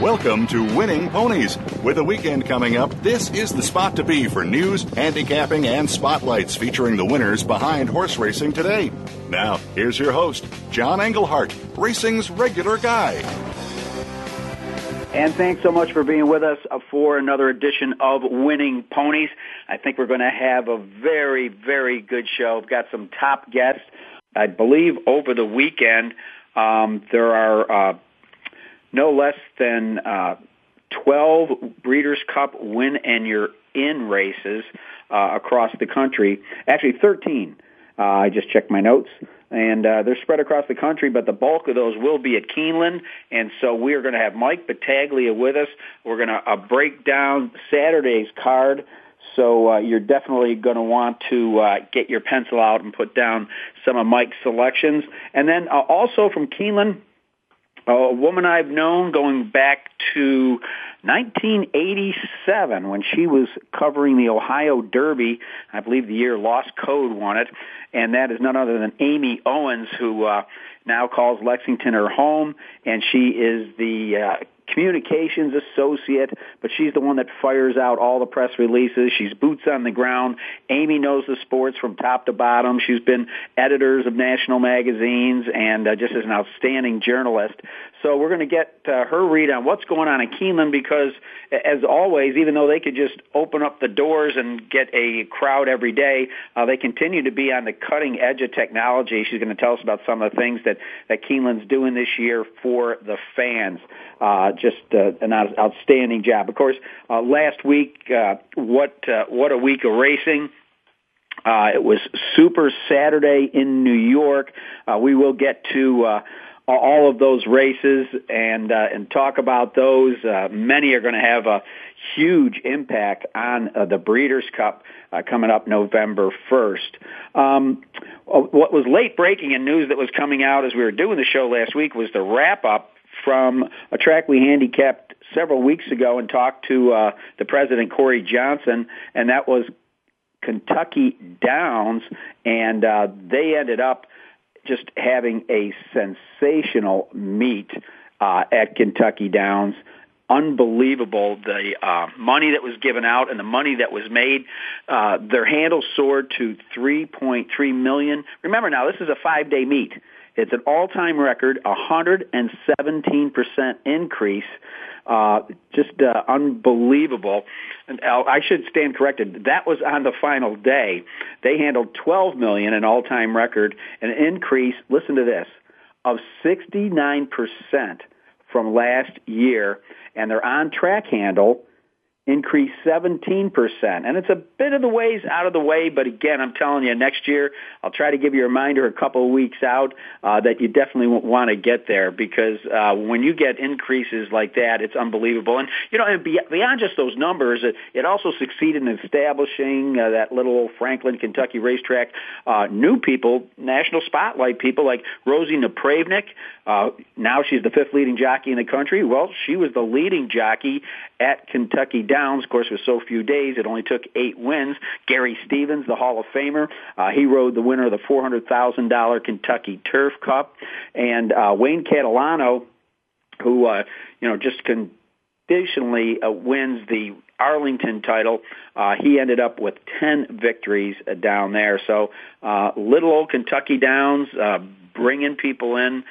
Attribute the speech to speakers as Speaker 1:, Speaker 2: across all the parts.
Speaker 1: Welcome to Winning Ponies. With a weekend coming up, this is the spot to be for news, handicapping, and spotlights featuring the winners behind horse racing today. Now, here's your host, John Englehart, racing's regular guy.
Speaker 2: And thanks so much for being with us for another edition of Winning Ponies. I think we're going to have a very, very good show. We've got some top guests. I believe over the weekend um, there are uh, no less than uh, 12 Breeders' Cup win and you're in races uh, across the country. Actually, 13. Uh, I just checked my notes. And uh, they're spread across the country, but the bulk of those will be at Keeneland. And so we are going to have Mike Battaglia with us. We're going to uh, break down Saturday's card. So uh, you're definitely going to want to uh, get your pencil out and put down some of Mike's selections. And then uh, also from Keeneland, a woman I've known going back to 1987 when she was covering the Ohio Derby. I believe the year Lost Code won it. And that is none other than Amy Owens, who uh, now calls Lexington her home. And she is the uh, communications associate, but she's the one that fires out all the press releases. She's boots on the ground. Amy knows the sports from top to bottom. She's been editors of national magazines and uh, just is an outstanding journalist. So we're going to get uh, her read on what's going on in Keeneland because, as always, even though they could just open up the doors and get a crowd every day, uh, they continue to be on the cutting edge of technology. She's going to tell us about some of the things that that Keeneland's doing this year for the fans. Uh, just uh, an outstanding job. Of course, uh, last week, uh, what what a week of racing. It was Super Saturday in New York. We will get to all of those races and uh, and talk about those. Uh, many are going to have a huge impact on uh, the Breeders' Cup uh, coming up November 1st. Um, uh, what was late breaking in news that was coming out as we were doing the show last week was the wrap up from a track we handicapped several weeks ago and talked to uh, the president Corey Johnson, and that was Kentucky Downs, and uh, they ended up just having a sensational meet uh, at Kentucky Downs. Unbelievable the uh, money that was given out and the money that was made. Uh, their handle soared to 3.3 million. Remember now, this is a five-day meet. It's an all-time record, 117% increase. Uh, just uh, unbelievable. And I should stand corrected. That was on the final day. They handled 12 million, an all-time record, an increase. Listen to this of 69% from last year, and their on-track handle increased 17%. And it's a bit of the ways out of the way, but again, I'm telling you, next year, I'll try to give you a reminder a couple of weeks out uh, that you definitely want to get there because uh, when you get increases like that, it's unbelievable. And, you know, and beyond just those numbers, it, it also succeeded in establishing uh, that little old Franklin, Kentucky racetrack, uh, new people, national spotlight people like Rosie Napravnik. Uh, now she's the fifth leading jockey in the country. Well, she was the leading jockey at Kentucky Downs. Of course, with so few days, it only took eight wins. Gary Stevens, the Hall of Famer, uh, he rode the winner of the $400,000 Kentucky Turf Cup. And uh, Wayne Catalano, who, uh, you know, just conditionally uh, wins the Arlington title. Uh, he ended up with 10 victories uh, down there. So uh, little old Kentucky Downs uh, bringing people in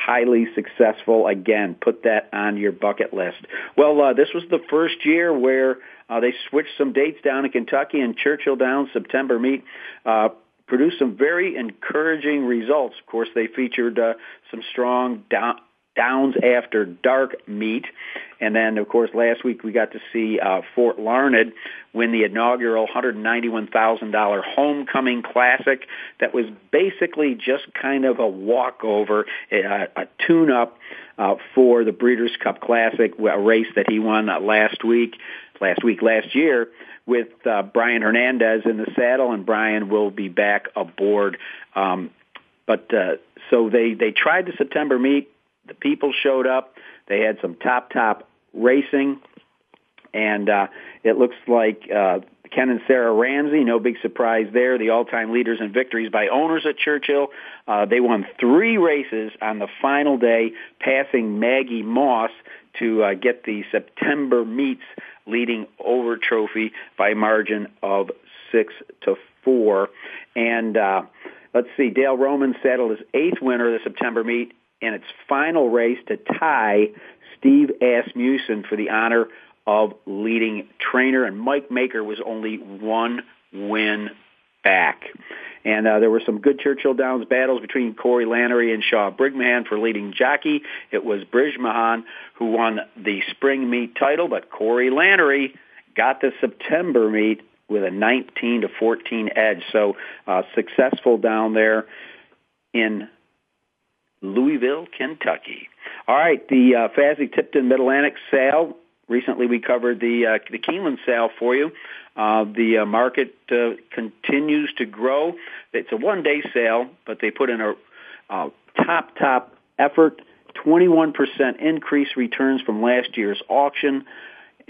Speaker 2: highly successful. Again, put that on your bucket list. Well, uh, this was the first year where uh, they switched some dates down in Kentucky and Churchill Downs September meet. Uh, produced some very encouraging results. Of course, they featured uh, some strong down, Downs After Dark meet. And then, of course, last week we got to see uh, Fort Larned win the inaugural $191,000 homecoming classic that was basically just kind of a walkover, a, a tune-up uh, for the Breeders' Cup Classic, a race that he won uh, last week, last week, last year with uh, Brian Hernandez in the saddle, and Brian will be back aboard. Um, but uh, so they they tried the September meet the people showed up. They had some top top racing, and uh, it looks like uh, Ken and Sarah Ramsey, no big surprise there. The all-time leaders in victories by owners at Churchill. Uh, they won three races on the final day, passing Maggie Moss to uh, get the September meets leading over trophy by margin of six to four. And uh, let's see, Dale Romans settled his eighth winner of the September meet in its final race to tie Steve Asmussen for the honor of leading trainer, and Mike Maker was only one win back. And uh, there were some good Churchill Downs battles between Corey Lanerie and Shaun Bridgmohan for leading jockey. It was Bridgmohan who won the spring meet title, but Corey Lanerie got the September meet with a 19 to 14 edge. So uh, successful down there in Louisville, Kentucky. All right, the uh, Tipton Mid Atlantic sale. Recently, we covered the uh, the Keeneland sale for you. Uh, the uh, market uh, continues to grow. It's a one day sale, but they put in a uh, top top effort. 21% increase returns from last year's auction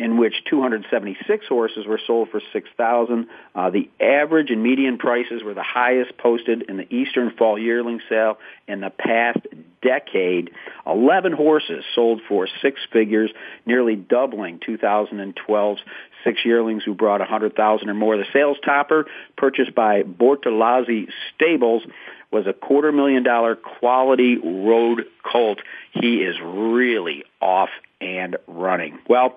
Speaker 2: in which 276 horses were sold for 6000 uh, The average and median prices were the highest posted in the Eastern Fall Yearling Sale in the past decade. 11 horses sold for six figures, nearly doubling 2012's six yearlings who brought 100000 or more. The sales topper, purchased by Bortolazzi Stables, was a quarter million dollar quality road colt. He is really off and running. Well,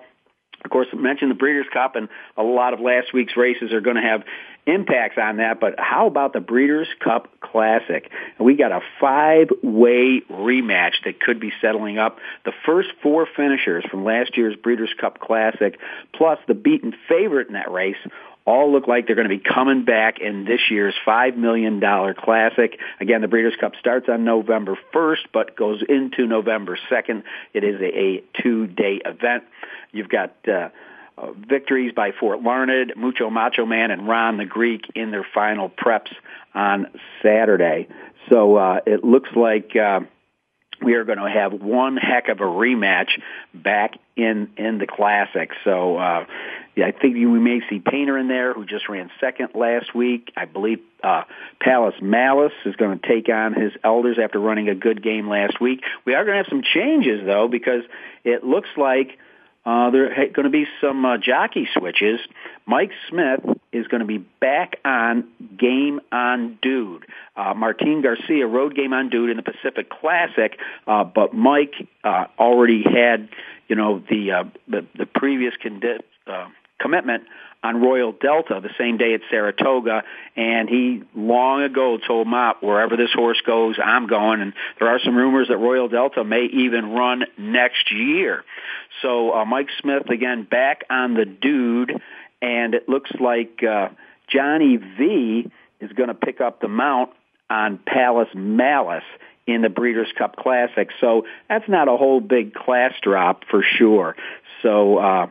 Speaker 2: of course, I mentioned the Breeders' Cup, and a lot of last week's races are going to have impacts on that. But how about the Breeders' Cup Classic? We got a five-way rematch that could be settling up. The first four finishers from last year's Breeders' Cup Classic, plus the beaten favorite in that race, all look like they're going to be coming back in this year's $5 million classic. Again, the Breeders' Cup starts on November 1st, but goes into November 2nd. It is a, a two-day event. You've got uh, uh, victories by Fort Larned, Mucho Macho Man, and Ron the Greek in their final preps on Saturday. So uh, it looks like uh, we are going to have one heck of a rematch back in in the classic. So uh, yeah, I think we may see Painter in there, who just ran second last week. I believe uh, Palace Malice is going to take on his elders after running a good game last week. We are going to have some changes though, because it looks like uh, there are going to be some uh, jockey switches. Mike Smith is going to be back on Game on Dude. Uh, Martin Garcia rode Game on Dude in the Pacific Classic, uh, but Mike uh, already had, you know, the uh, the, the previous condi- uh, commitment on Royal Delta the same day at Saratoga, and he long ago told Mott, wherever this horse goes, I'm going. And there are some rumors that Royal Delta may even run next year. So uh, Mike Smith again back on the dude, and it looks like uh, Johnny V is going to pick up the mount on Palace Malice in the Breeders' Cup Classic. So that's not a whole big class drop for sure. So. uh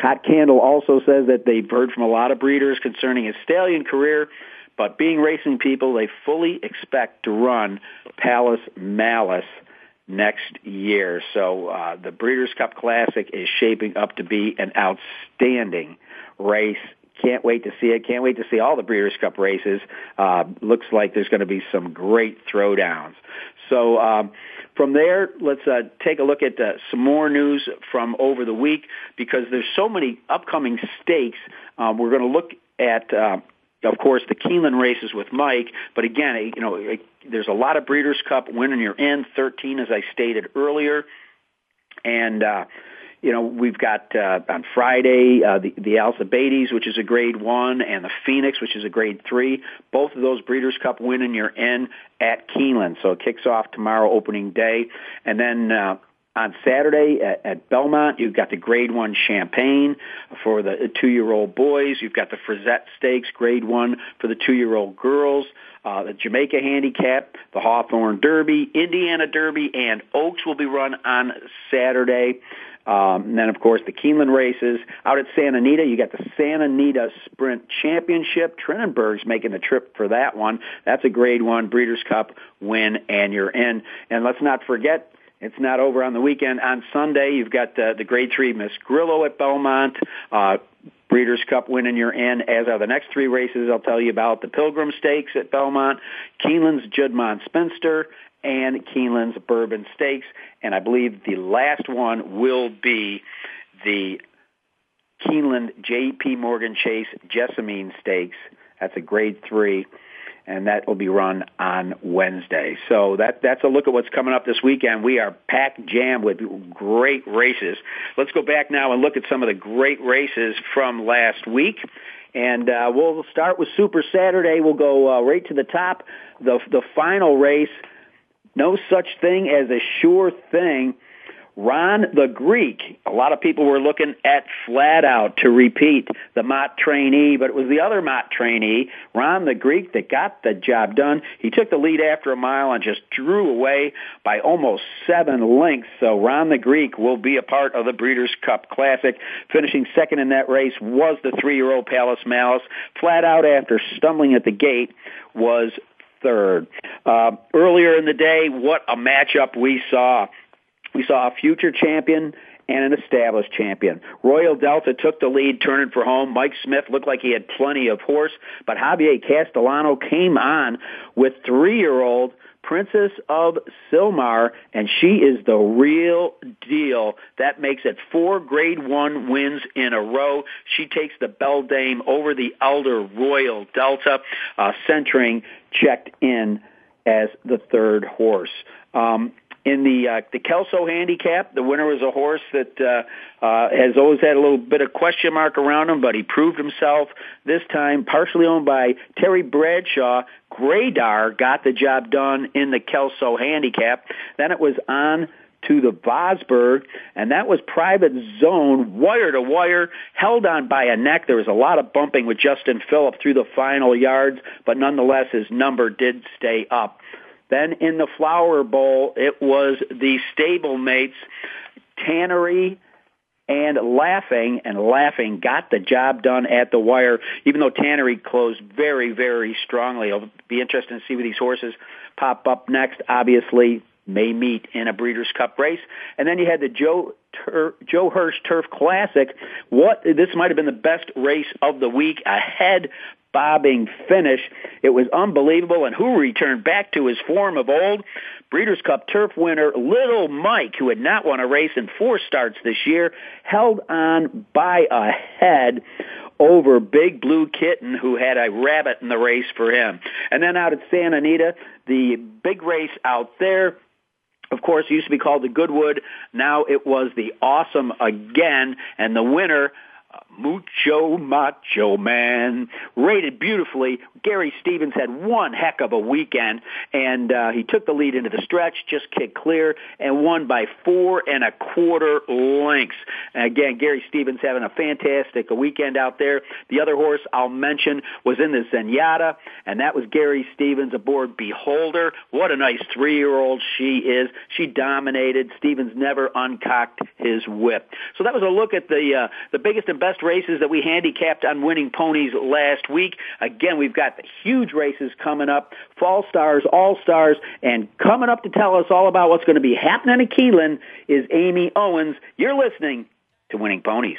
Speaker 2: Cot Campbell also says that they've heard from a lot of breeders concerning his stallion career, but being racing people, they fully expect to run Palace Malice next year. So uh, the Breeders' Cup Classic is shaping up to be an outstanding race. Can't wait to see it. Can't wait to see all the Breeders' Cup races. Uh, looks like there's going to be some great throwdowns. So um, from there, let's uh, take a look at uh, some more news from over the week because there's so many upcoming stakes. Um, we're going to look at, uh, of course, the Keeneland races with Mike. But again, you know, there's a lot of Breeders' Cup winning you're in 13, as I stated earlier, and. Uh, you know, we've got uh, on Friday uh, the the Alcibiades, which is a Grade One, and the Phoenix, which is a Grade Three. Both of those Breeders' Cup winning you're in at Keeneland, so it kicks off tomorrow, opening day, and then. Uh, on Saturday at, at Belmont, you've got the Grade One Champagne for the two-year-old boys. You've got the Frizette Stakes Grade One for the two-year-old girls. Uh, the Jamaica Handicap, the Hawthorne Derby, Indiana Derby, and Oaks will be run on Saturday. Um, and then, of course, the Keeneland races out at Santa Anita. You got the Santa Anita Sprint Championship. Trinniberg's making the trip for that one. That's a Grade One Breeders' Cup win, and you're in. And let's not forget. It's not over on the weekend. On Sunday, you've got the, the Grade 3 Miss Grillo at Belmont. Uh, Breeders' Cup winning in, as are the next three races I'll tell you about. The Pilgrim Stakes at Belmont, Keeneland's Juddmonte Spinster, and Keeneland's Bourbon Stakes. And I believe the last one will be the Keeneland J.P. Morgan Chase Jessamine Stakes. That's a grade three and that will be run on Wednesday. So that that's a look at what's coming up this weekend. We are packed jammed with great races. Let's go back now and look at some of the great races from last week. And uh, we'll start with Super Saturday. We'll go uh, right to the top. The the final race. No such thing as a sure thing Ron the Greek. A lot of people were looking at flat out to repeat the Mott trainee, but it was the other Mott trainee, Ron the Greek, that got the job done. He took the lead after a mile and just drew away by almost seven lengths. So Ron the Greek will be a part of the Breeders' Cup Classic. Finishing second in that race was the three-year-old Palace Malice. Flat out after stumbling at the gate was third. Uh, earlier in the day, what a matchup we saw. We saw a future champion and an established champion. Royal Delta took the lead, turning for home. Mike Smith looked like he had plenty of horse, but Javier Castellano came on with three-year-old Princess of Sylmar, and she is the real deal. That makes it four grade one wins in a row. She takes the Beldame over the Elder Royal Delta, uh, centering checked in as the third horse. Um, in the uh, the Kelso handicap. The winner was a horse that uh, uh, has always had a little bit of question mark around him, but he proved himself this time. Partially owned by Terry Bradshaw, Graydar got the job done in the Kelso handicap. Then it was on to the Vosburgh, and that was private zone, wire to wire, held on by a neck. There was a lot of bumping with Justin Phillip through the final yards, but nonetheless his number did stay up. Then in the Flower Bowl, it was the stablemates, Tannery and Laughing, and Laughing got the job done at the wire, even though Tannery closed very, very strongly. It'll be interesting to see where these horses pop up next. Obviously, may meet in a Breeders' Cup race. And then you had the Joe Joe Hirsch Turf Classic. What this might have been the best race of the week. Ahead bobbing finish. It was unbelievable, and who returned back to his form of old? Breeders' Cup Turf winner Little Mike, who had not won a race in four starts this year, held on by a head over Big Blue Kitten, who had a rabbit in the race for him. And then out at Santa Anita, the big race out there, of course, used to be called the Goodwood. Now it was the Awesome again, and the winner Mucho Macho Man, rated beautifully. Gary Stevens had one heck of a weekend, and uh, he took the lead into the stretch, just kicked clear, and won by four and a quarter lengths. And again, Gary Stevens having a fantastic weekend out there. The other horse I'll mention was in the Zenyatta, and that was Gary Stevens aboard Beholder. What a nice three-year-old she is. She dominated. Stevens never uncocked his whip. So that was a look at the uh, the biggest and best races that we handicapped on winning ponies last week. Again, we've got the huge races coming up, Fall Stars, All Stars, and coming up to tell us all about what's going to be happening at Keeneland is Amy Owens. You're listening to Winning Ponies.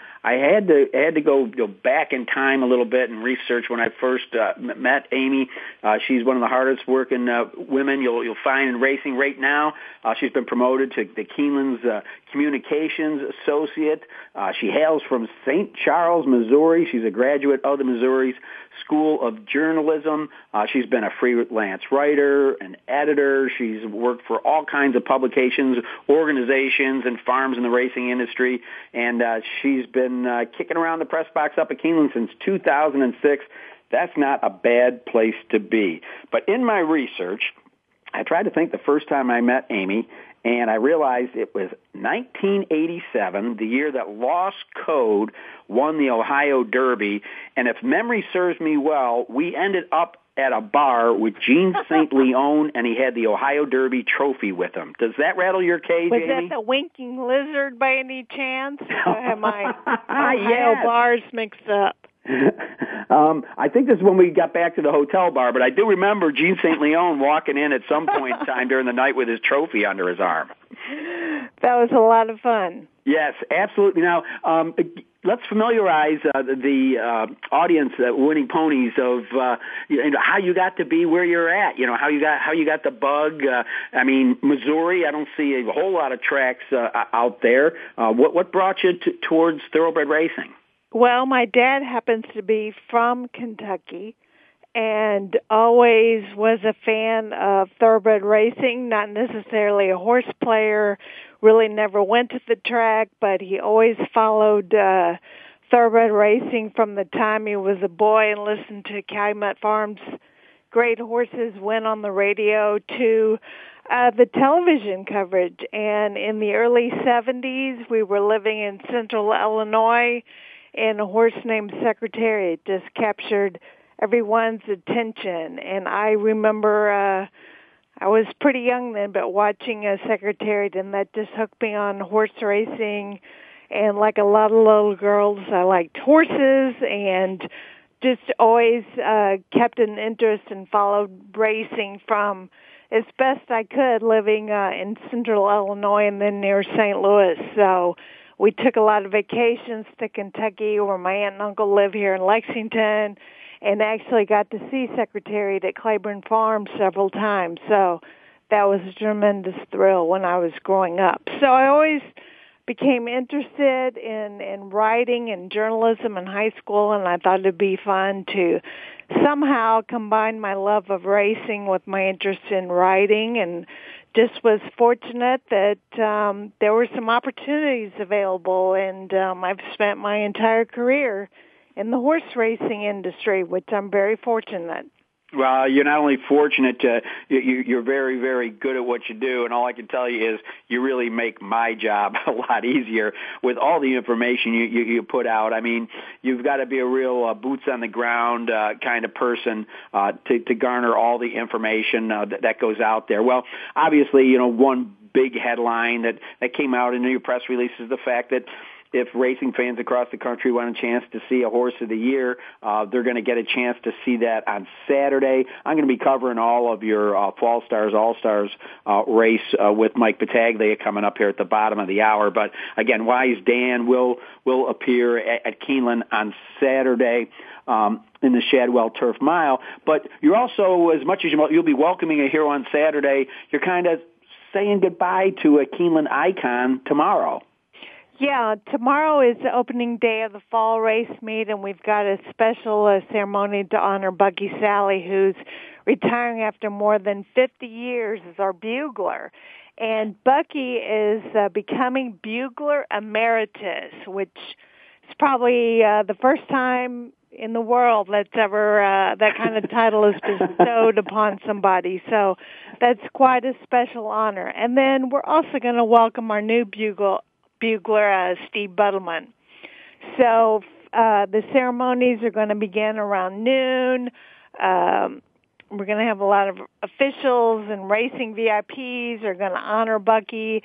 Speaker 2: I had to I had to go, go back in time a little bit and research when I first uh, met Amy. Uh, she's one of the hardest working uh, women you'll you'll find in racing right now. Uh, she's been promoted to the Keeneland's uh, Communications Associate. Uh, she hails from St. Charles, Missouri. She's a graduate of the Missouri's School of Journalism. Uh, she's been a freelance writer, an editor. She's worked for all kinds of publications, organizations, and farms in the racing industry. And uh, she's been uh, kicking around the press box up at Keeneland since 2006. That's not a bad place to be. But in my research, I tried to think the first time I met Amy, and I realized it was 1987, the year that Lost Code won the Ohio Derby. And if memory serves me well, we ended up at a bar with Gene St. Leon, and he had the Ohio Derby trophy with him. Does that rattle your cage,
Speaker 3: Was
Speaker 2: Amy?
Speaker 3: that the winking lizard by any chance? Or Am I Ohio
Speaker 2: Yes.
Speaker 3: bars mixed up?
Speaker 2: um, I think this is when we got back to the hotel bar, but I do remember Gene St. Leon walking in at some point in time during the night with his trophy under his arm.
Speaker 3: That was a lot of fun.
Speaker 2: Yes, absolutely. Now, um, let's familiarize uh, the uh, audience, uh, winning ponies, of uh, you know, how you got to be where you're at. You know how you got how you got the bug. Uh, I mean, Missouri. I don't see a whole lot of tracks uh, out there. Uh, what what brought you to, towards thoroughbred racing?
Speaker 3: Well, my dad happens to be from Kentucky and always was a fan of thoroughbred racing, not necessarily a horse player, really never went to the track, but he always followed uh thoroughbred racing from the time he was a boy and listened to Calumet Farms great horses went on the radio to uh, the television coverage. And in the early 70s, we were living in central Illinois, and a horse named Secretariat just captured everyone's attention. And I remember uh, I was pretty young then, but watching a Secretariat, and that just hooked me on horse racing. And like a lot of little girls, I liked horses and just always uh, kept an interest and followed racing from as best I could living uh, in central Illinois and then near St. Louis. So we took a lot of vacations to Kentucky where my aunt and uncle live here in Lexington and actually got to see Secretariat at Claiborne Farm several times. So that was a tremendous thrill when I was growing up. So I always became interested in in writing and journalism in high school and I thought it'd be fun to somehow combine my love of racing with my interest in writing and just was fortunate that um, there were some opportunities available, and um, I've spent my entire career in the horse racing industry, which I'm very fortunate.
Speaker 2: Well, you're not only fortunate to you, you're very, very good at what you do, and all I can tell you is you really make my job a lot easier with all the information you you, you put out. I mean, you've got to be a real uh, boots on the ground uh, kind of person uh, to to garner all the information uh, that, that goes out there. Well, obviously, you know, one big headline that that came out in your press release is the fact that if racing fans across the country want a chance to see a horse of the year, uh, they're going to get a chance to see that on Saturday. I'm going to be covering all of your uh, Fall Stars, All Stars uh, race uh, with Mike Battaglia coming up here at the bottom of the hour. But again, Wise Dan will will appear at, at Keeneland on Saturday. Um, in the Shadwell Turf Mile, but you're also, as much as you'll be welcoming a hero on Saturday, you're kind of saying goodbye to a Keeneland icon tomorrow.
Speaker 3: Yeah, tomorrow is the opening day of the fall race meet, and we've got a special uh, ceremony to honor Bucky Sallee, who's retiring after more than 50 years as our bugler. And Bucky is uh, becoming bugler emeritus, which is probably uh, the first time in the world that's ever uh, that kind of title is bestowed upon somebody. So that's quite a special honor. And then we're also going to welcome our new bugle bugler uh, Steve Buttleman. So uh, the ceremonies are going to begin around noon. Um, we're going to have a lot of officials and racing VIPs are going to honor Bucky,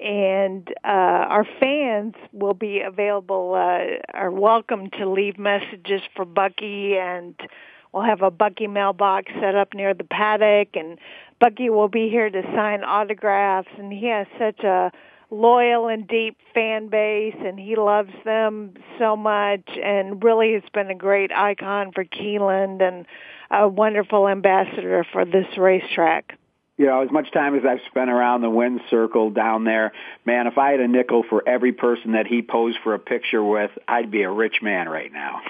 Speaker 3: and uh, our fans will be available, uh, are welcome to leave messages for Bucky, and we'll have a Bucky mailbox set up near the paddock, and Bucky will be here to sign autographs, and he has such a loyal and deep fan base and he loves them so much and really has been a great icon for Keeneland and a wonderful ambassador for this racetrack.
Speaker 2: You know, as much time as I've spent around the wind circle down there, man, if I had a nickel for every person that he posed for a picture with, I'd be a rich man right now.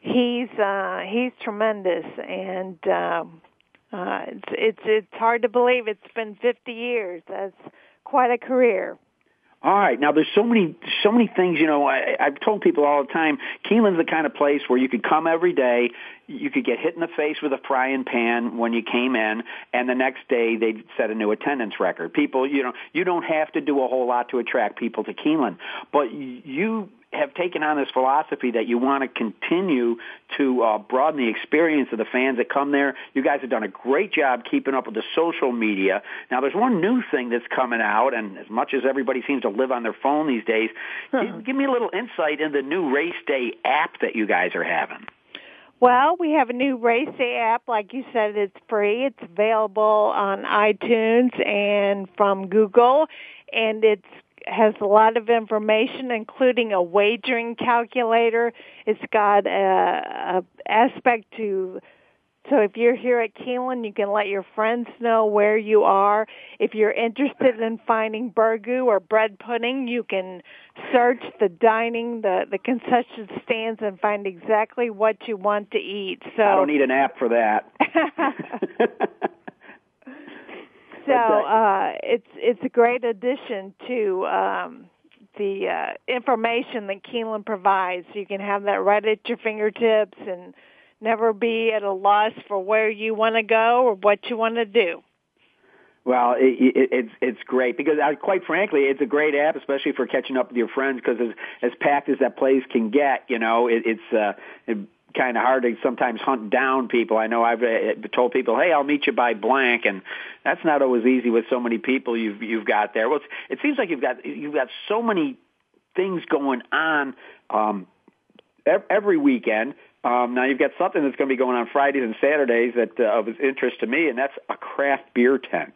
Speaker 3: He's uh he's tremendous and um uh it's it's it's hard to believe it's been 50 years. That's quite a career.
Speaker 2: All right. Now, there's so many, so many things. You know, I, I've told people all the time. Keeneland's the kind of place where you could come every day. You could get hit in the face with a frying pan when you came in, and the next day they'd set a new attendance record. People, you know, you don't have to do a whole lot to attract people to Keeneland, but you have taken on this philosophy that you want to continue to uh, broaden the experience of the fans that come there. You guys have done a great job keeping up with the social media. Now, there's one new thing that's coming out, and as much as everybody seems to live on their phone these days, huh. give, give me a little insight into the new race day app that you guys are having.
Speaker 3: Well, we have a new race day app. Like you said, it's free. It's available on iTunes and from Google, and it's has a lot of information, including a wagering calculator. It's got a, a aspect to so if you're here at Keeneland, you can let your friends know where you are. If you're interested in finding burgoo or bread pudding, you can search the dining, the the concession stands, and find exactly what you want to eat. So I
Speaker 2: don't need an app for that.
Speaker 3: so uh, it's it's a great addition to um, the uh, information that Keeneland provides. You can have that right at your fingertips and never be at a loss for where you want to go or what you want to do.
Speaker 2: Well, it, it, it's it's great because, uh, quite frankly, it's a great app, especially for catching up with your friends. Because as as packed as that place can get, you know, it, it's uh, it, kind of hard to sometimes hunt down people. I know I've uh, told people, "Hey, I'll meet you by blank," and that's not always easy with so many people you've you've got there. Well, it seems like you've got you've got so many things going on um, every weekend. Um, now you've got something that's going to be going on Fridays and Saturdays that uh, of interest to me, and that's a craft beer tent.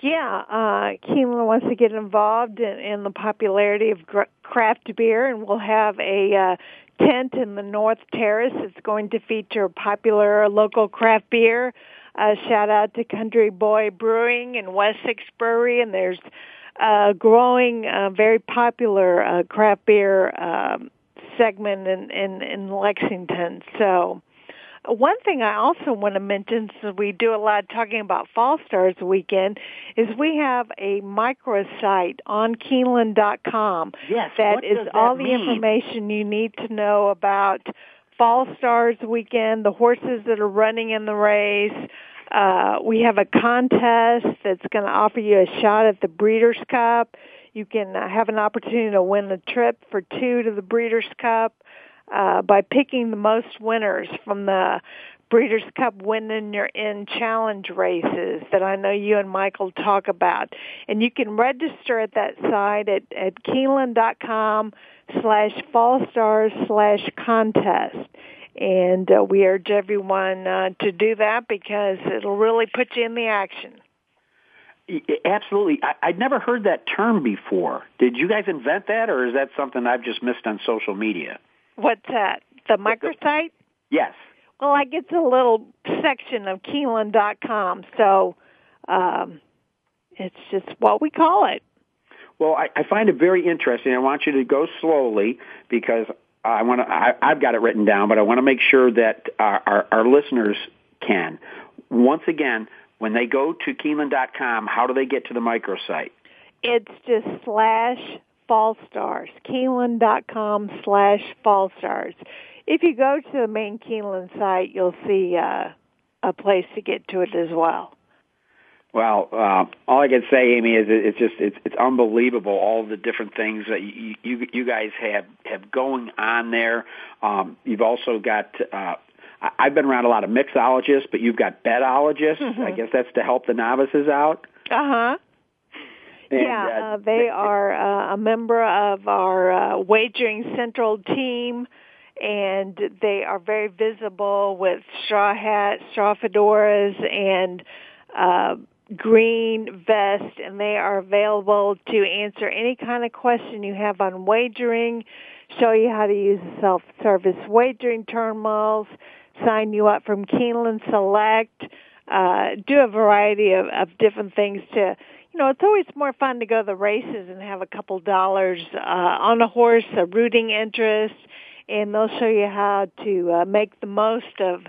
Speaker 3: Yeah, uh, Keeneland wants to get involved in, in the popularity of craft beer, and we'll have a uh, tent in the North Terrace. It's going to feature popular local craft beer. Uh, shout out to Country Boy Brewing and West Sixth Brewery, and there's a growing, uh, very popular uh, craft beer um, segment in, in, in Lexington. So one thing I also want to mention, since we do a lot of talking about Fall Stars weekend, is we have a microsite on Keeneland.com.
Speaker 2: Yes,
Speaker 3: that is
Speaker 2: does that
Speaker 3: all the information you need to know about Fall Stars weekend, the horses that are running in the race. Uh, we have a contest that's going to offer you a shot at the Breeders' Cup. You can uh, have an opportunity to win a trip for two to the Breeders' Cup uh, by picking the most winners from the Breeders' Cup Win in Your In Challenge races that I know you and Michael talk about. And you can register at that site at, at Keeneland.com slash fall stars slash contest. And uh, we urge everyone uh, to do that because it'll really put you in the action.
Speaker 2: Absolutely. I, I'd never heard that term before. Did you guys invent that, or is that something I've just missed on social media?
Speaker 3: What's that? The microsite?
Speaker 2: Yes.
Speaker 3: Well, I get a little section of Keeneland.com, so um, it's just what we call it.
Speaker 2: Well, I, I find it very interesting. I want you to go slowly because I want to. I, I've got it written down, but I want to make sure that our, our, our listeners can. Once again, when they go to Keeneland.com, how do they get to the microsite?
Speaker 3: It's just slash fall stars. Keeneland.com slash fall stars. If you go to the main Keeneland site, you'll see uh, a place to get to it as well.
Speaker 2: Well, uh, all I can say, Amy, is it- it's just it's it's unbelievable all the different things that you you, you guys have have going on there. Um, you've also got. Uh, I've been around a lot of mixologists, but you've got betologists. I guess that's to help the novices out.
Speaker 3: Uh huh. Yeah,
Speaker 2: uh,
Speaker 3: uh, they are uh, a member of our uh, wagering central team, and they are very visible with straw hats, straw fedoras, and uh, green vest, and they are available to answer any kind of question you have on wagering, show you how to use the self-service wagering terminals, sign you up from Keeneland Select, uh, do a variety of, of different things to you know, it's always more fun to go to the races and have a couple dollars uh, on a horse, a rooting interest, and they'll show you how to uh, make the most of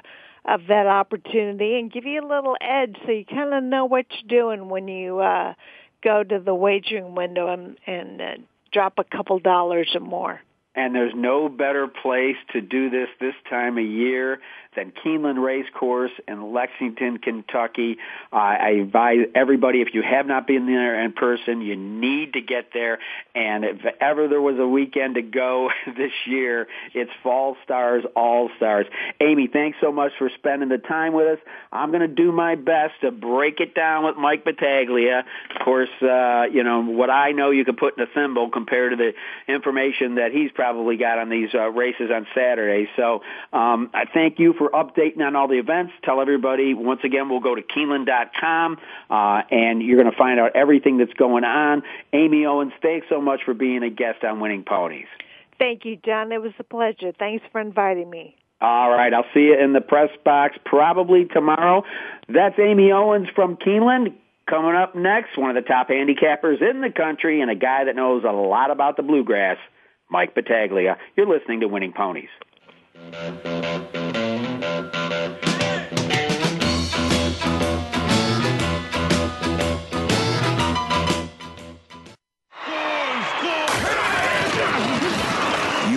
Speaker 3: of that opportunity and give you a little edge so you kind of know what you're doing when you uh, go to the wagering window and, and uh, drop a couple dollars or more.
Speaker 2: And there's no better place to do this this time of year than Keeneland Race Course in Lexington, Kentucky. Uh, I advise everybody, if you have not been there in person, you need to get there. And if ever there was a weekend to go this year, it's Fall Stars, All Stars. Amy, thanks so much for spending the time with us. I'm going to do my best to break it down with Mike Battaglia. Of course, uh, you know, what I know you can put in a thimble compared to the information that he's probably got on these uh, races on Saturday. So um, I thank you for updating on all the events. Tell everybody, once again, we'll go to Keeneland.com, uh, and you're going to find out everything that's going on. Amy Owens, thanks so much for being a guest on Winning Ponies.
Speaker 3: Thank you, John. It was a pleasure. Thanks for inviting me.
Speaker 2: All right, I'll see you in the press box probably tomorrow. That's Amy Owens from Keeneland. Coming up next, one of the top handicappers in the country and a guy that knows a lot about the bluegrass, Mike Battaglia. You're listening to Winning Ponies.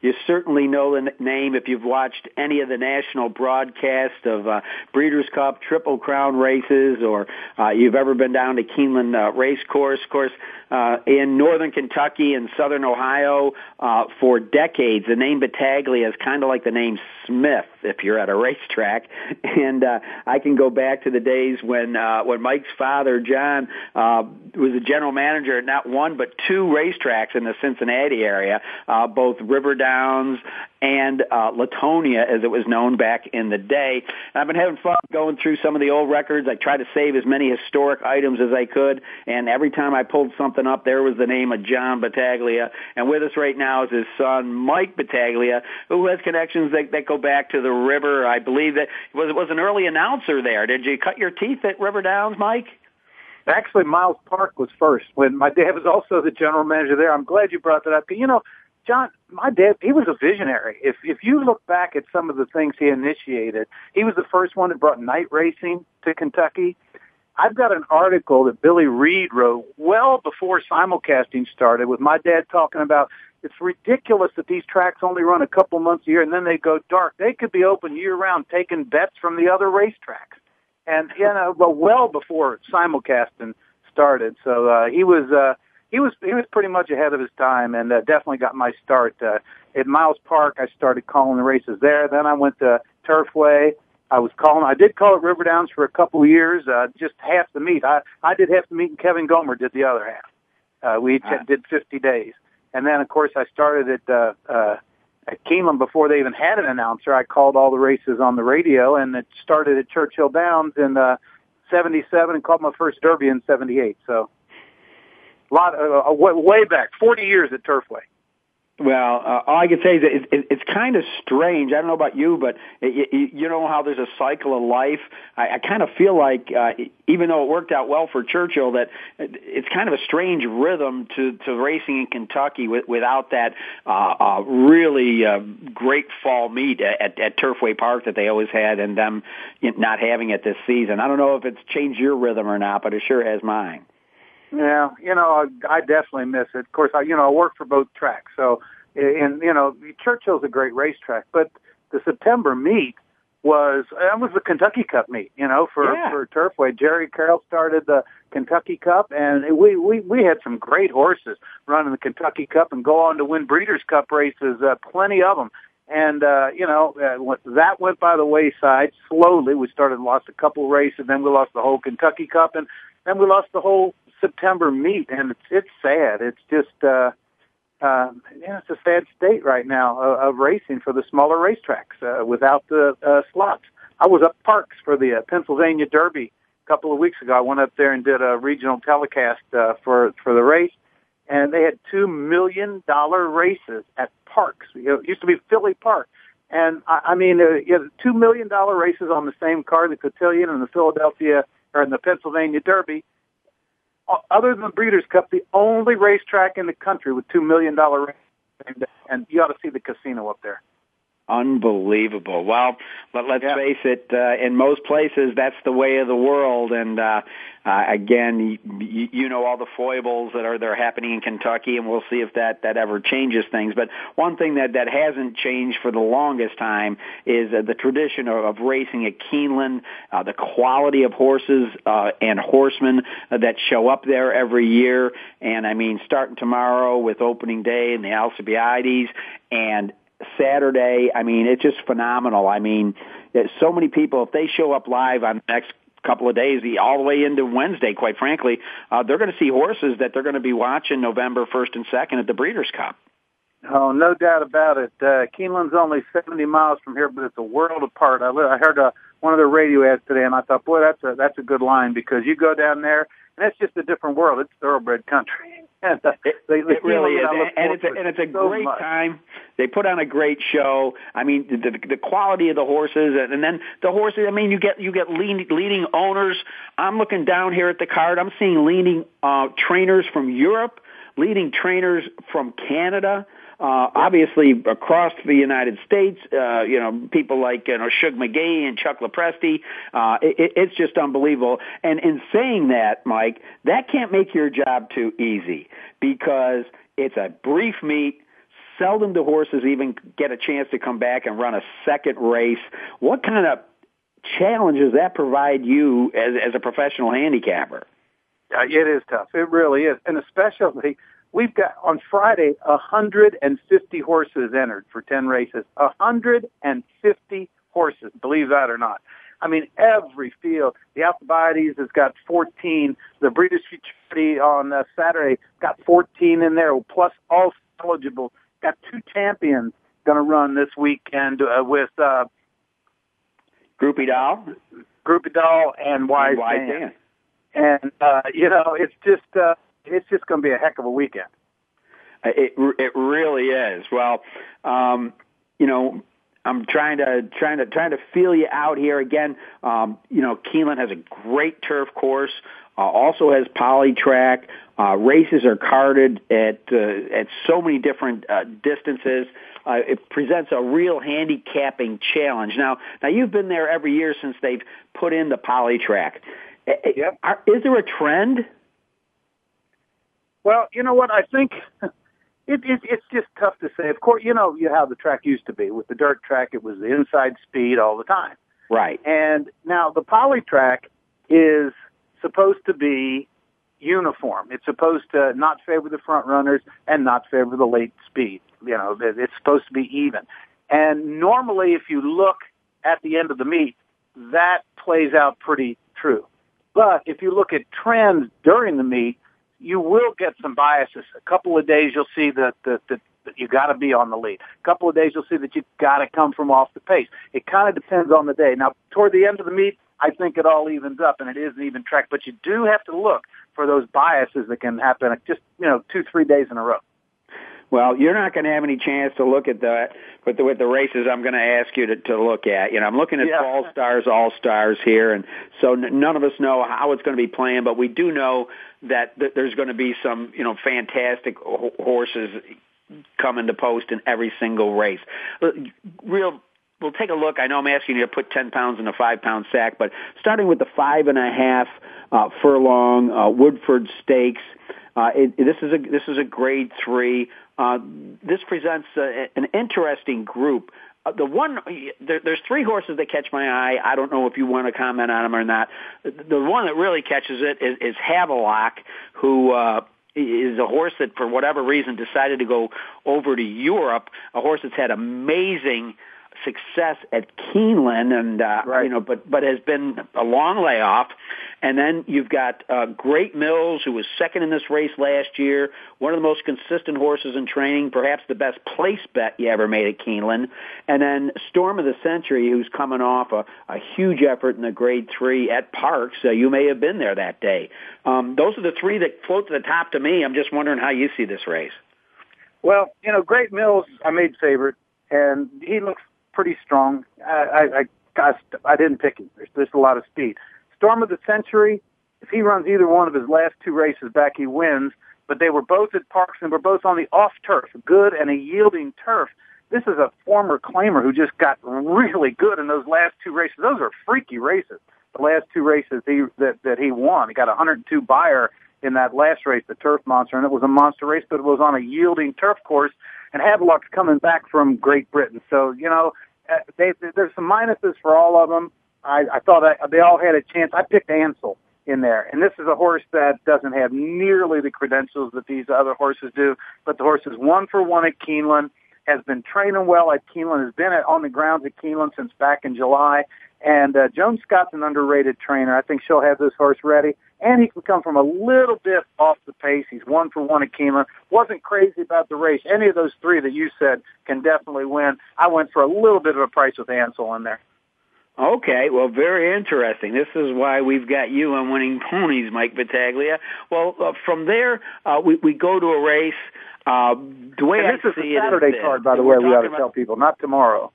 Speaker 2: You certainly know the name if you've watched any of the national broadcast of uh, Breeders' Cup, Triple Crown races, or uh, you've ever been down to Keeneland uh, Race Course. Of course, uh, in northern Kentucky and southern Ohio uh, for decades, the name Battaglia is kind of like the name Smith if you're at a racetrack. And uh, I can go back to the days when uh, when Mike's father, John, uh, was a general manager at not one but two racetracks in the Cincinnati area, uh, both River Downs and uh, Latonia, as it was known back in the day. And I've been having fun going through some of the old records. I tried to save as many historic items as I could, and every time I pulled something up, there was the name of John Battaglia. And with us right now is his son, Mike Battaglia, who has connections that, that go back to the river. I believe that was was an early announcer there. Did you cut your teeth at River Downs, Mike?
Speaker 4: Actually, Miles Park was first when my dad was also the general manager there. I'm glad you brought that up. You know, John, my dad, he was a visionary. If if you look back at some of the things he initiated, he was the first one that brought night racing to Kentucky. I've got an article that Billy Reed wrote well before simulcasting started with my dad talking about it's ridiculous that these tracks only run a couple months a year and then they go dark. They could be open year round taking bets from the other racetracks. And you know, well well before simulcasting started. So uh he was uh he was he was pretty much ahead of his time, and uh, definitely got my start uh, at Miles Park. I started calling the races there. Then I went to Turfway. I was calling. I did call at River Downs for a couple of years, uh, just half the meet. I I did half the meet, and Kevin Gomer did the other half. Uh, we t- did 50 days, and then of course I started at uh, uh, at Keeneland before they even had an announcer. I called all the races on the radio, and it started at Churchill Downs in uh, 77 and called my first Derby in 78. So a lot, uh, uh, way back, 40 years at Turfway.
Speaker 2: Well, uh, all I can say is it, it, it's kind of strange. I don't know about you, but it, it, you know how there's a cycle of life. I, I kind of feel like, uh, even though it worked out well for Churchill, that it's kind of a strange rhythm to to racing in Kentucky with, without that uh, uh, really uh, great fall meet at, at Turfway Park that they always had, and them not having it this season. I don't know if it's changed your rhythm or not, but it sure has mine.
Speaker 4: Yeah, you know, I, I definitely miss it. Of course, I you know I work for both tracks, so and you know Churchill's a great racetrack, but the September meet was that was the Kentucky Cup meet, you know, for
Speaker 2: yeah.
Speaker 4: for Turfway. Jerry Carroll started the Kentucky Cup, and we we we had some great horses running the Kentucky Cup and go on to win Breeders' Cup races, uh, plenty of them. And uh, you know uh, that went by the wayside slowly. We started lost a couple races, then we lost the whole Kentucky Cup, and then we lost the whole September meet, and it's it's sad. It's just uh, uh, yeah, it's a sad state right now of, of racing for the smaller racetracks uh, without the uh, slots. I was up Parx for the uh, Pennsylvania Derby a couple of weeks ago. I went up there and did a regional telecast uh, for for the race, and they had two million dollar races at Parx. You know, it used to be Philly Park. And I, mean, uh, you have two million dollar races on the same card, the Cotillion and the Philadelphia or in the Pennsylvania Derby other than the Breeders' Cup, the only racetrack in the country with two million dollar races, and you ought to see the casino up there.
Speaker 2: Unbelievable. Well, but let's
Speaker 4: yeah.
Speaker 2: face it. Uh, in most places, that's the way of the world, and uh, uh, again, you, you know all the foibles that are that are happening in Kentucky, and we'll see if that that ever changes things. But one thing that that hasn't changed for the longest time is uh, the tradition of, of racing at Keeneland, uh, the quality of horses uh, and horsemen that show up there every year. And I mean, starting tomorrow with opening day and the Alcibiades, and Saturday. I mean, it's just phenomenal. I mean, so many people, if they show up live on the next couple of days, all the way into Wednesday, quite frankly, uh, they're going to see horses that they're going to be watching November 1st and 2nd at the Breeders' Cup.
Speaker 4: Oh, no doubt about it. Uh, Keeneland's only 70 miles from here, but it's a world apart. I, I heard uh, one of their radio ads today, and I thought, boy, that's a that's a good line because you go down there, and it's just a different world. It's thoroughbred country.
Speaker 2: and uh, they, they it really is, and, and it's a, and it's a
Speaker 4: so
Speaker 2: great
Speaker 4: much.
Speaker 2: time. They put on a great show. I mean, the, the quality of the horses, and, and then the horses. I mean, you get you get leading, leading owners. I'm looking down here at the card. I'm seeing leading uh, trainers from Europe, leading trainers from Canada. Uh, obviously, across the United States, uh, you know, people like you know Shug McGaughey and Chuck Lopresti. Uh, it, it's just unbelievable. And in saying that, Mike, that can't make your job too easy because it's a brief meet. Seldom do horses even get a chance to come back and run a second race. What kind of challenge does that provide you as, as a professional handicapper?
Speaker 4: Uh, it is tough. It really is, and especially we've got on Friday 150 horses entered for 10 races. 150 horses, believe that or not. I mean, every field. The Alcibiades has got 14. The Breeders' Futurity on uh, Saturday got 14 in there, plus all eligible. Got two champions going to run this weekend uh, with uh,
Speaker 2: Groupie Doll,
Speaker 4: Groupie Doll, and Wise,
Speaker 2: Wise
Speaker 4: Dan.
Speaker 2: Dan.
Speaker 4: And uh, you know, it's just uh, it's just going to be a heck of a weekend.
Speaker 2: It it really is. Well, um, you know, I'm trying to trying to trying to feel you out here again. Um, you know, Keeneland has a great turf course. Uh, also has poly track. Uh, races are carded at uh, at so many different uh, distances. Uh, it presents a real handicapping challenge. Now, now you've been there every year since they've put in the poly track.
Speaker 4: Yep.
Speaker 2: Are, is there a trend?
Speaker 4: Well, you know what? I think it, it, it's just tough to say. Of course, you know you how the track used to be with the dirt track. It was the inside speed all the time.
Speaker 2: Right.
Speaker 4: And now the poly track is supposed to be uniform. It's supposed to not favor the front runners and not favor the late speed. You know, it's supposed to be even. And normally, if you look at the end of the meet, that plays out pretty true. But if you look at trends during the meet, you will get some biases. A couple of days you'll see that that, that, that you got to be on the lead. A couple of days you'll see that you've got to come from off the pace. It kind of depends on the day. Now, toward the end of the meet, I think it all evens up, and it is an even track. But you do have to look for those biases that can happen just you know two three days in a row.
Speaker 2: Well, you're not going to have any chance to look at that with the, with the races I'm going to ask you to, to look at. You know, I'm looking at
Speaker 4: Yeah.
Speaker 2: All Stars, All Stars here, and so n- none of us know how it's going to be playing, but we do know that th- there's going to be some, you know, fantastic ho- horses coming to post in every single race. Uh, Real. We'll take a look. I know I'm asking you to put 10 pounds in a five pound sack, but starting with the five and a half uh, furlong uh, Woodford Stakes, uh, it, this is a this is a grade three. Uh, this presents a, an interesting group. Uh, the one there, there's three horses that catch my eye. I don't know if you want to comment on them or not. The, the one that really catches it is, is Havelock, who. Uh, is a horse that, for whatever reason, decided to go over to Europe. A horse that's had amazing success at Keeneland, and uh,
Speaker 4: Right.
Speaker 2: you know, but but has been a long layoff. And then you've got uh, Great Mills, who was second in this race last year, one of the most consistent horses in training, perhaps the best place bet you ever made at Keeneland. And then Storm of the Century, who's coming off a, a huge effort in the Grade Three at Parx. Uh, you may have been there that day. Um, those are the three that float to the top to me. I'm just wondering how you see this race.
Speaker 4: Well, you know, Great Mills, I made favorite, and he looks pretty strong. I, I, gosh, I didn't pick him. There's, there's a lot of speed. Storm of the Century, if he runs either one of his last two races back, he wins. But they were both at Parx and were both on the off turf, good and a yielding turf. This is a former claimer who just got really good in those last two races. Those are freaky races. the last two races he that that he won. He got 102 Beyer in that last race, the Turf Monster, and it was a monster race, but it was on a yielding turf course. And Havelock's coming back from Great Britain, so you know they, there's some minuses for all of them. I, I thought I, they all had a chance. I picked Ansel in there, and this is a horse that doesn't have nearly the credentials that these other horses do. But the horse is one for one at Keeneland, has been training well at Keeneland, has been at, on the grounds at Keeneland since back in July. And uh, Joan Scott's an underrated trainer. I think she'll have this horse ready. And he can come from a little bit off the pace. He's one for one at Keeneland. Wasn't crazy about the race. Any of those three that you said can definitely win. I went for a little bit of a price with Ansel in there.
Speaker 2: Okay, well, very interesting. This is why we've got you on winning ponies, Mike Battaglia. Well, uh, from there, uh, we, we go to a race. Uh, the way
Speaker 4: and this
Speaker 2: I
Speaker 4: is a Saturday card, by the way. We ought to
Speaker 2: about,
Speaker 4: tell people, not tomorrow.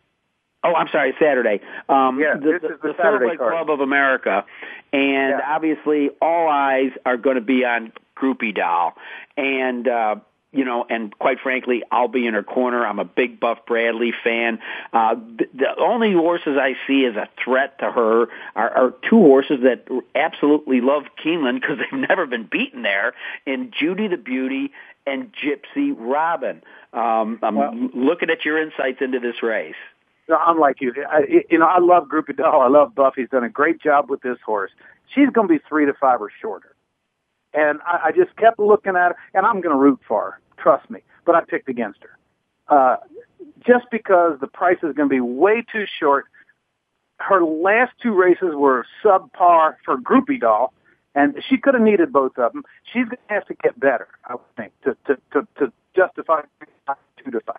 Speaker 2: Oh, I'm sorry, Saturday. Um,
Speaker 4: yeah,
Speaker 2: the,
Speaker 4: this
Speaker 2: the,
Speaker 4: is the,
Speaker 2: the
Speaker 4: Saturday card.
Speaker 2: Club of America, and
Speaker 4: Yeah.
Speaker 2: obviously all eyes are going to be on Groupie Doll, and uh, you know, and quite frankly, I'll be in her corner. I'm a big Buff Bradley fan. Uh, the, the only horses I see as a threat to her are, are two horses that absolutely love Keeneland because they've never been beaten there, in Judy the Beauty and Gypsy Robin. Um, I'm
Speaker 4: Well-
Speaker 2: looking at your insights into this race.
Speaker 4: No, I'm like you. I, you know, I love Groupie Doll. I love Buff. He's done a great job with this horse. She's going to be three to five or shorter. And I, I just kept looking at her, and I'm going to root for her. Trust me. But I picked against her. Uh, just because the price is going to be way too short. Her last two races were subpar for Groupie Doll, and she could have needed both of them. She's going to have to get better, I think, to, to, to, to justify two to five.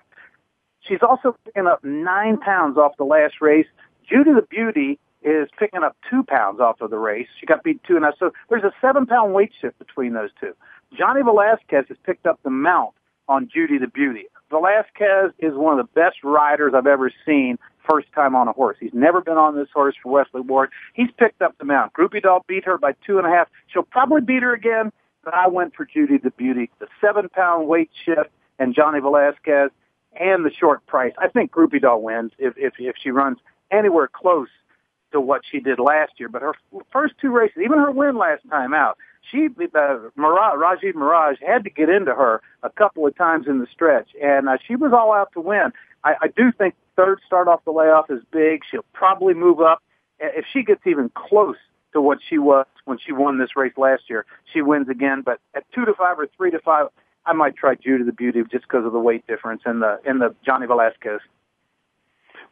Speaker 4: She's also picking up nine pounds off the last race. Judy the Beauty is picking up two pounds off of the race. She got beat two and a half. So there's a seven pound weight shift between those two. Johnny Velazquez has picked up the mount on Judy the Beauty. Velazquez is one of the best riders I've ever seen first time on a horse. He's never been on this horse for Wesley Ward. He's picked up the mount. Groupie Doll beat her by two and a half. She'll probably beat her again, but I went for Judy the Beauty. The seven pound weight shift and Johnny Velazquez and the short price. I think Groupie Doll wins if if if she runs anywhere close to what she did last year. But her first two races, even her win last time out, she uh, Maragh, Rajiv Maragh had to get into her a couple of times in the stretch, and uh, she was all out to win. I, I do think third start off the layoff is big. She'll probably move up if she gets even close to what she was when she won this race last year. She wins again, but at two to five or three to five, I might try Judy the Beauty just because of the weight difference in the in the Johnny Velazquez.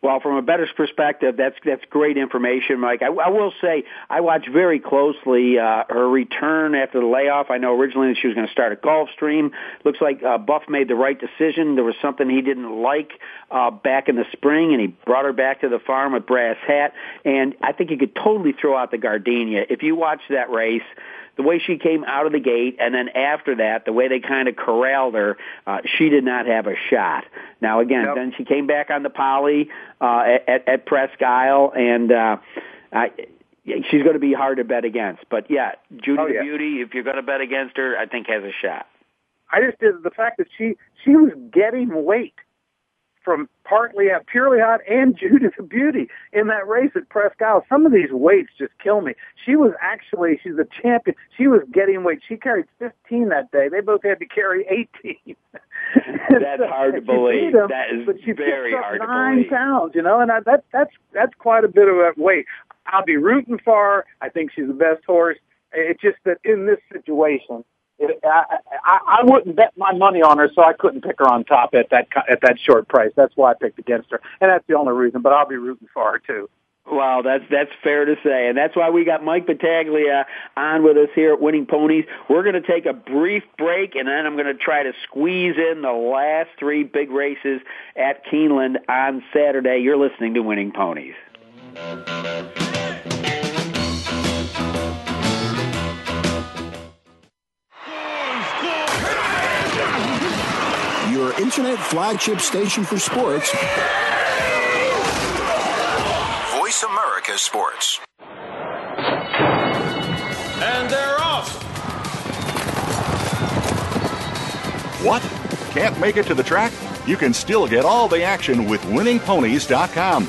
Speaker 2: Well, from a bettor's perspective, that's that's great information, Mike. I, I will say I watched very closely uh, her return after the layoff. I know originally she was going to start at Gulfstream. Looks like uh, Buff made the right decision. There was something he didn't like uh, back in the spring, and he brought her back to the farm with Brass Hat. And I think you could totally throw out the Gardenia if you watch that race the way she came out of the gate, and then after that, the way they kind of corralled her, uh, she did not have a shot. Now again, then she came back on the poly uh, at, at Presque Isle, and uh, I, she's going to be hard to bet against. But yeah, Judy
Speaker 4: Oh,
Speaker 2: the
Speaker 4: yeah.
Speaker 2: Beauty, if you're going to bet against her, I think has a shot.
Speaker 4: I just did the fact that she she was getting weight from partly out purely hot and Judy the Beauty in that race at Presque Isle. Some of these weights just kill me. She was actually she's a champion. She was getting weight. She carried 15 that day. They both had to carry 18.
Speaker 2: That's hard to believe.
Speaker 4: beat 'em,
Speaker 2: That is
Speaker 4: but she
Speaker 2: very hard to
Speaker 4: nine
Speaker 2: believe.
Speaker 4: pounds. You know, and I, that that's that's quite a bit of a weight. I'll be rooting for her. I think she's the best horse. It's just that in this situation, I, I, I wouldn't bet my money on her, so I couldn't pick her on top at that at that short price. That's why I picked against her, and that's the only reason. But I'll be rooting for her too.
Speaker 2: Wow, that's that's fair to say, and that's why we got Mike Battaglia on with us here at Winning Ponies. We're going to take a brief break, and then I'm going to try to squeeze in the last three big races at Keeneland on Saturday. You're listening to Winning Ponies.
Speaker 5: Your internet flagship station for sports.
Speaker 6: Voice America Sports.
Speaker 7: And they're off.
Speaker 1: What? Can't make it to the track? You can still get all the action with winningponies.com.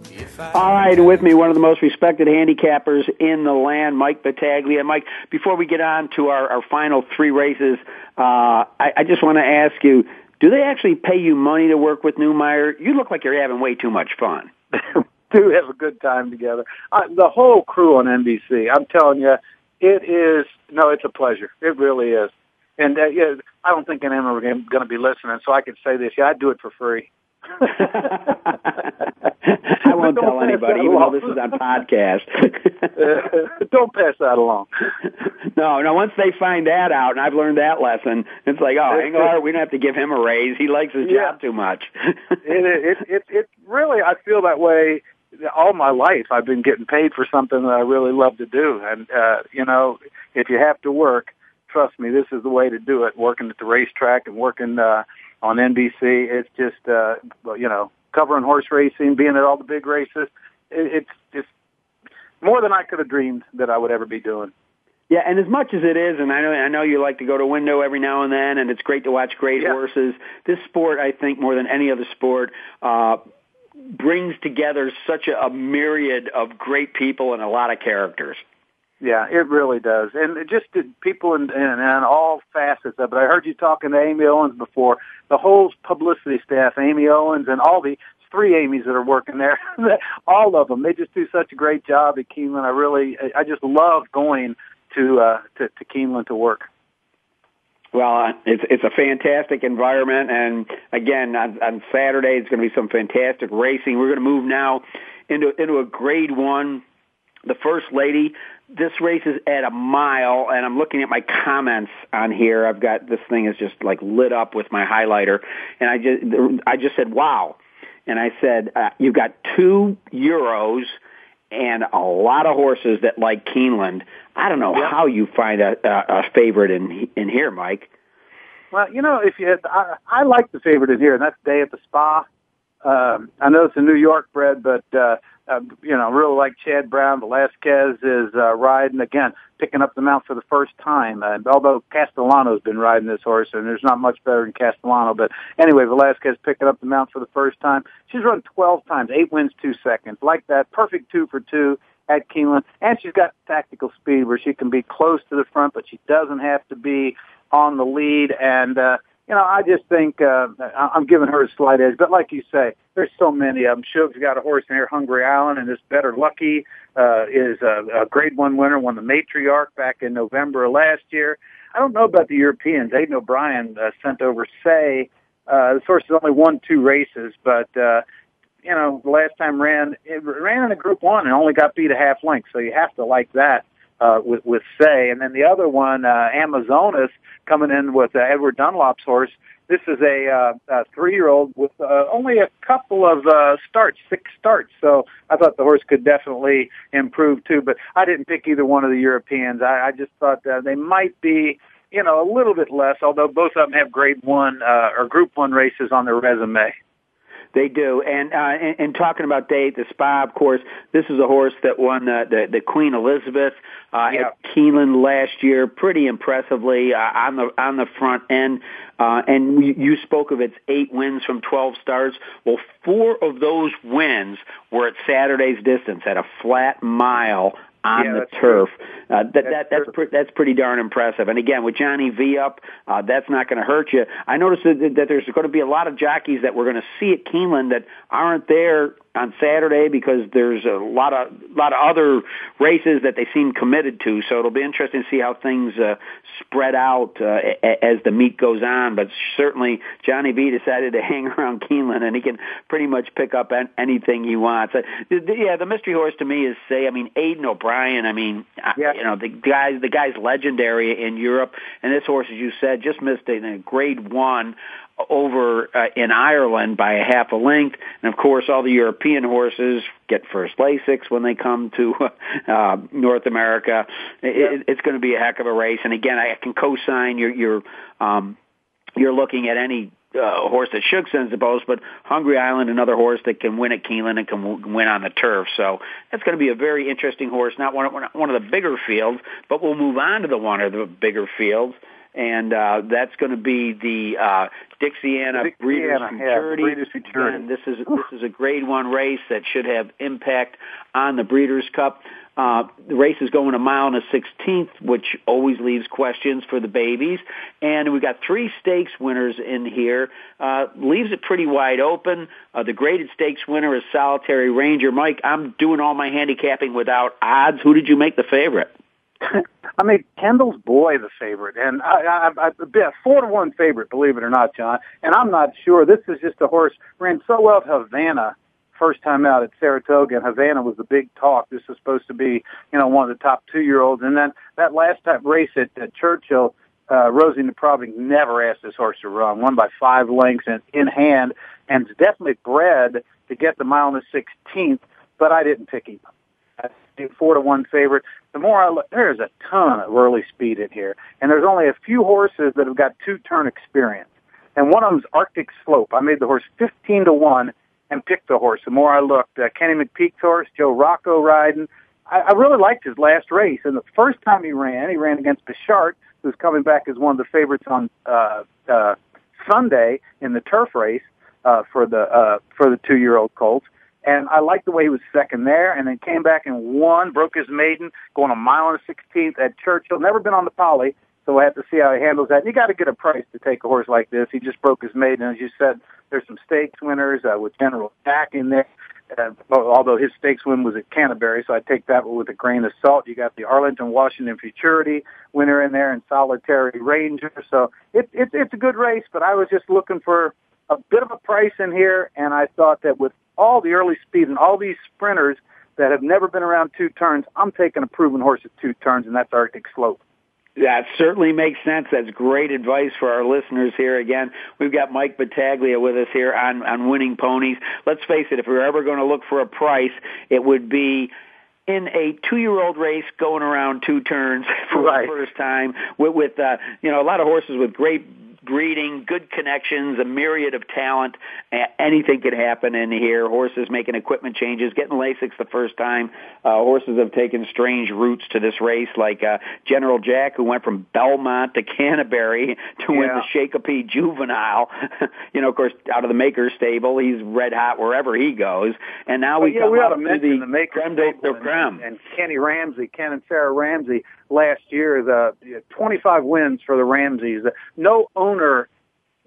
Speaker 2: All right, with me, one of the most respected handicappers in the land, Mike Battaglia. Mike, before we get on to our, our final three races, uh, I, I just want to ask you, do they actually pay you money to work with Neumeier? You look like you're having way too much fun.
Speaker 4: do have a good time together. Uh, the whole crew on NBC, I'm telling you, it is, no, it's a pleasure. It really is. And uh, yeah, I don't think any of them are going to be listening, so I can say this. Yeah, I'd do it for free.
Speaker 2: I won't tell anybody, even though this is on podcast.
Speaker 4: uh, don't pass that along.
Speaker 2: No, no. Once they find that out, and I've learned that lesson, it's like, oh, Englehart, we don't have to give him a raise. He likes his
Speaker 4: yeah.
Speaker 2: job too much.
Speaker 4: it, it, it, it really, I feel that way all my life. I've been getting paid for something that I really love to do, and uh, you know, if you have to work, trust me, this is the way to do it. Working at the racetrack and working. uh on NBC. It's just, uh, you know, covering horse racing, being at all the big races. It, it's just more than I could have dreamed that I would ever be doing.
Speaker 2: Yeah, and as much as it is, and I know I know you like to go to window every now and then, and it's great to watch great
Speaker 4: yeah.
Speaker 2: horses. This sport, I think, more than any other sport, uh, brings together such a, a myriad of great people and a lot of characters.
Speaker 4: Yeah, it really does, and just people in, in, in all facets of it. I heard you talking to Amy Owens before. The whole publicity staff, Amy Owens, and all the three Amy's that are working there, all of them, they just do such a great job at Keeneland. I really, I just love going to uh, to, to Keeneland to work.
Speaker 2: Well, uh, it's it's a fantastic environment, and again, on, on Saturday it's going to be some fantastic racing. We're going to move now into into a Grade One the first lady this race is at a mile, and I'm looking at my comments on here. I've got this thing is just like lit up with my highlighter, and I just I just said wow, and I said uh, you've got two euros and a lot of horses that like Keeneland. I don't know how you find a, a, a favorite in in here, Mike.
Speaker 4: Well, you know, if you had, I, I like the favorite in here, and that's Day at the Spa. Um, I know it's a New York bred, but uh, uh, you know, really like Chad Brown. Velazquez is uh, riding again, picking up the mount for the first time. Uh, although Castellano's been riding this horse, and there's not much better than Castellano. But anyway, Velazquez picking up the mount for the first time. She's run 12 times, eight wins, two seconds, like that. Perfect two for two at Keeneland, and she's got tactical speed where she can be close to the front, but she doesn't have to be on the lead. And uh, you know, I just think uh, I'm giving her a slight edge. But like you say, there's so many of them. Shug's got a horse in here, Hungry Island, and this Better Lucky uh, is a, a Grade One winner, won the Matriarch back in November of last year. I don't know about the Europeans. Aidan O'Brien uh, sent over Say. Uh, this horse has only won two races, but uh, you know, the last time ran it ran in a Group One and only got beat a half length. So you have to like that uh, with with Say, and then the other one, uh, Amazonas, coming in with uh, Edward Dunlop's horse. This is a, uh, a three-year-old with uh, only a couple of uh, starts, six starts. So I thought the horse could definitely improve too. But I didn't pick either one of the Europeans. I, I just thought uh, they might be, you know, a little bit less. Although both of them have Grade One uh, or Group One races on their resume.
Speaker 2: They do, and uh, and, and talking about at the Spa, of course, this is a horse that won the the, the Queen Elizabeth uh,
Speaker 4: yeah.
Speaker 2: at Keeneland last year, pretty impressively uh, on the on the front end. Uh, and we, you spoke of its eight wins from 12 starts. Well, four of those wins were at Saturday's distance at a flat mile on
Speaker 4: yeah,
Speaker 2: the turf. Uh, that,
Speaker 4: that's
Speaker 2: that that's pre- that's pretty darn impressive. And again, with Johnny V up, uh, that's not going to hurt you. I noticed that, that there's going to be a lot of jockeys that we're going to see at Keeneland that aren't there on Saturday because there's a lot of lot of other races that they seem committed to. So it'll be interesting to see how things uh, spread out uh, as the meet goes on. But certainly Johnny V decided to hang around Keeneland, and he can pretty much pick up anything he wants. Uh, yeah, the mystery horse to me is say, I mean, Aidan O'Brien. I mean, yeah. you know, the guys the guy's legendary in Europe, and this horse, as you said, just missed a, a grade one over uh, in Ireland by a half a length. And of course, all the European horses get first Lasix when they come to uh, North America. It, it's going to be a heck of a race. And again, I can co-sign your your um, you're looking at any uh, horse that should sends the post, but Hungry Island, another horse that can win at Keeneland and can w- win on the turf. So that's going to be a very interesting horse. Not one of, one of the bigger fields, but we'll move on to the one of the bigger fields and uh, that's going to be the uh, Dixiana,
Speaker 4: Dixiana
Speaker 2: Breeders' Futurity.
Speaker 4: Yeah, Breeders' Futurity.
Speaker 2: And this is this is a Grade One race that should have impact on the Breeders' Cup. Uh, the race is going a mile and a sixteenth, which always leaves questions for the babies. And we've got three stakes winners in here. Uh, leaves it pretty wide open. Uh, the graded stakes winner is Solitary Ranger. Mike, I'm doing all my handicapping without odds. Who did you make the favorite?
Speaker 4: I made Kendall's Boy the favorite, and I, I, I a four to one favorite, believe it or not, John. And I'm not sure. This is just a horse ran so well at Havana first time out at Saratoga, and Havana was the big talk. This was supposed to be, you know, one of the top two year olds. And then that last time race at, at Churchill, uh, Rosie Napravnik never asked this horse to run. Won by five lengths and in hand, and it's definitely bred to get the mile and the sixteenth. But I didn't pick him four to one favorite. The more I look, there's a ton of early speed in here, and there's only a few horses that have got two turn experience. And one of them's Arctic Slope. I made the horse fifteen to one and picked the horse. The more I looked, uh, Kenny McPeek's horse, Joe Rocco riding. I, I really liked his last race, and the first time he ran, he ran against Bichart, who's coming back as one of the favorites on uh, uh, Sunday in the turf race uh, for the uh, for the two year old colts. And I liked the way he was second there, and then came back and won, broke his maiden, going a mile and a sixteenth at Churchill. Never been on the poly, so I have to see how he handles that. And you got to get a price to take a horse like this. He just broke his maiden, as you said. There's some stakes winners uh, with General Jack in there. Uh, although his stakes win was at Canterbury, so I take that with a grain of salt. You got the Arlington Washington Futurity winner in there and Solitary Ranger. So it, it, it's a good race, but I was just looking for a bit of a price in here, and I thought that with all the early speed and all these sprinters that have never been around two turns, I'm taking a proven horse at two turns, and that's Arctic Slope.
Speaker 2: That certainly makes sense. That's great advice for our listeners here. Again, we've got Mike Battaglia with us here on, on winning ponies. Let's face it, if we're ever going to look for a price, it would be in a two-year-old race going around two turns for
Speaker 4: right.
Speaker 2: the first time with, with uh, you know a lot of horses with great breeding, good connections, a myriad of talent. Anything could happen in here. Horses making equipment changes, getting Lasix the first time. Uh, horses have taken strange routes to this race, like uh, General Jack, who went from Belmont to Canterbury to
Speaker 4: yeah.
Speaker 2: win the Shakopee Juvenile. you know, of course, out of the Maker stable, he's red hot wherever he goes. And now
Speaker 4: well,
Speaker 2: we
Speaker 4: yeah,
Speaker 2: come
Speaker 4: we
Speaker 2: up
Speaker 4: to
Speaker 2: the,
Speaker 4: the Maker
Speaker 2: creme de
Speaker 4: stable
Speaker 2: creme.
Speaker 4: And, and Kenny Ramsey, Ken and Sarah Ramsey last year, the 25 wins for the Ramseys. No owner,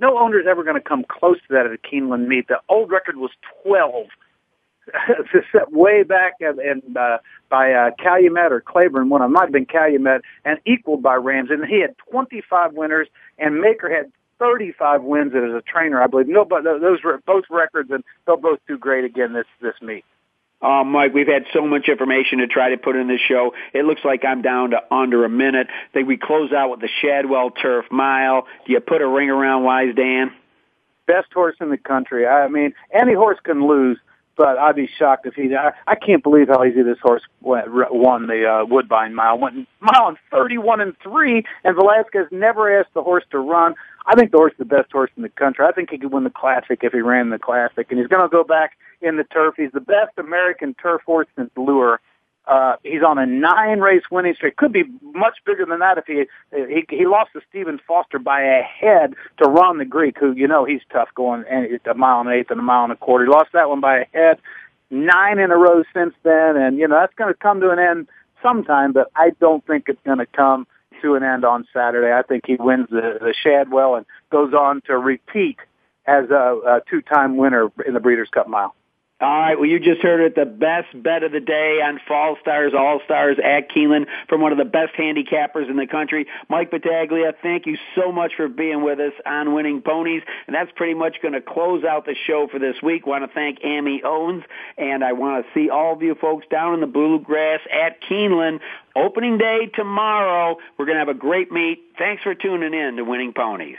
Speaker 4: no owner is ever going to come close to that at a Keeneland meet. The old record was 12. set way back and, and uh, by uh, Calumet or Claiborne, one of them might have been Calumet, and equaled by Ramsey. And he had 25 winners, and Maker had 35 wins as a trainer, I believe. No, but those were both records, and they'll both do great again this this meet.
Speaker 2: Oh, Mike, we've had so much information to try to put in this show. It looks like I'm down to under a minute. I think we close out with the Shadwell Turf Mile. Do you put a ring around Wise Dan?
Speaker 4: Best horse in the country. I mean, any horse can lose, but I'd be shocked if he. I, I can't believe how easy this horse went, won the uh, Woodbine Mile. Went mile and 31 and three, and Velazquez never asked the horse to run. I think the horse is the best horse in the country. I think he could win the Classic if he ran the Classic, and he's going to go back in the turf. He's the best American turf horse since Lure. Uh, he's on a nine race winning streak. Could be much bigger than that if he he he lost to Stephen Foster by a head to Ron the Greek, who you know he's tough going and a mile and an eighth and a mile and a quarter. He lost that one by a head. Nine in a row since then, and you know that's going to come to an end sometime, but I don't think it's going to come to an end on Saturday. I think he wins the, the Shadwell and goes on to repeat as a, a two-time winner in the Breeders' Cup Mile.
Speaker 2: All right, well, you just heard it. The best bet of the day on Fall Stars, All Stars at Keeneland from one of the best handicappers in the country, Mike Battaglia. Thank you so much for being with us on Winning Ponies. And that's pretty much going to close out the show for this week. want to thank Amy Owens, and I want to see all of you folks down in the Bluegrass at Keeneland. Opening day tomorrow. We're going to have a great meet. Thanks for tuning in to Winning Ponies.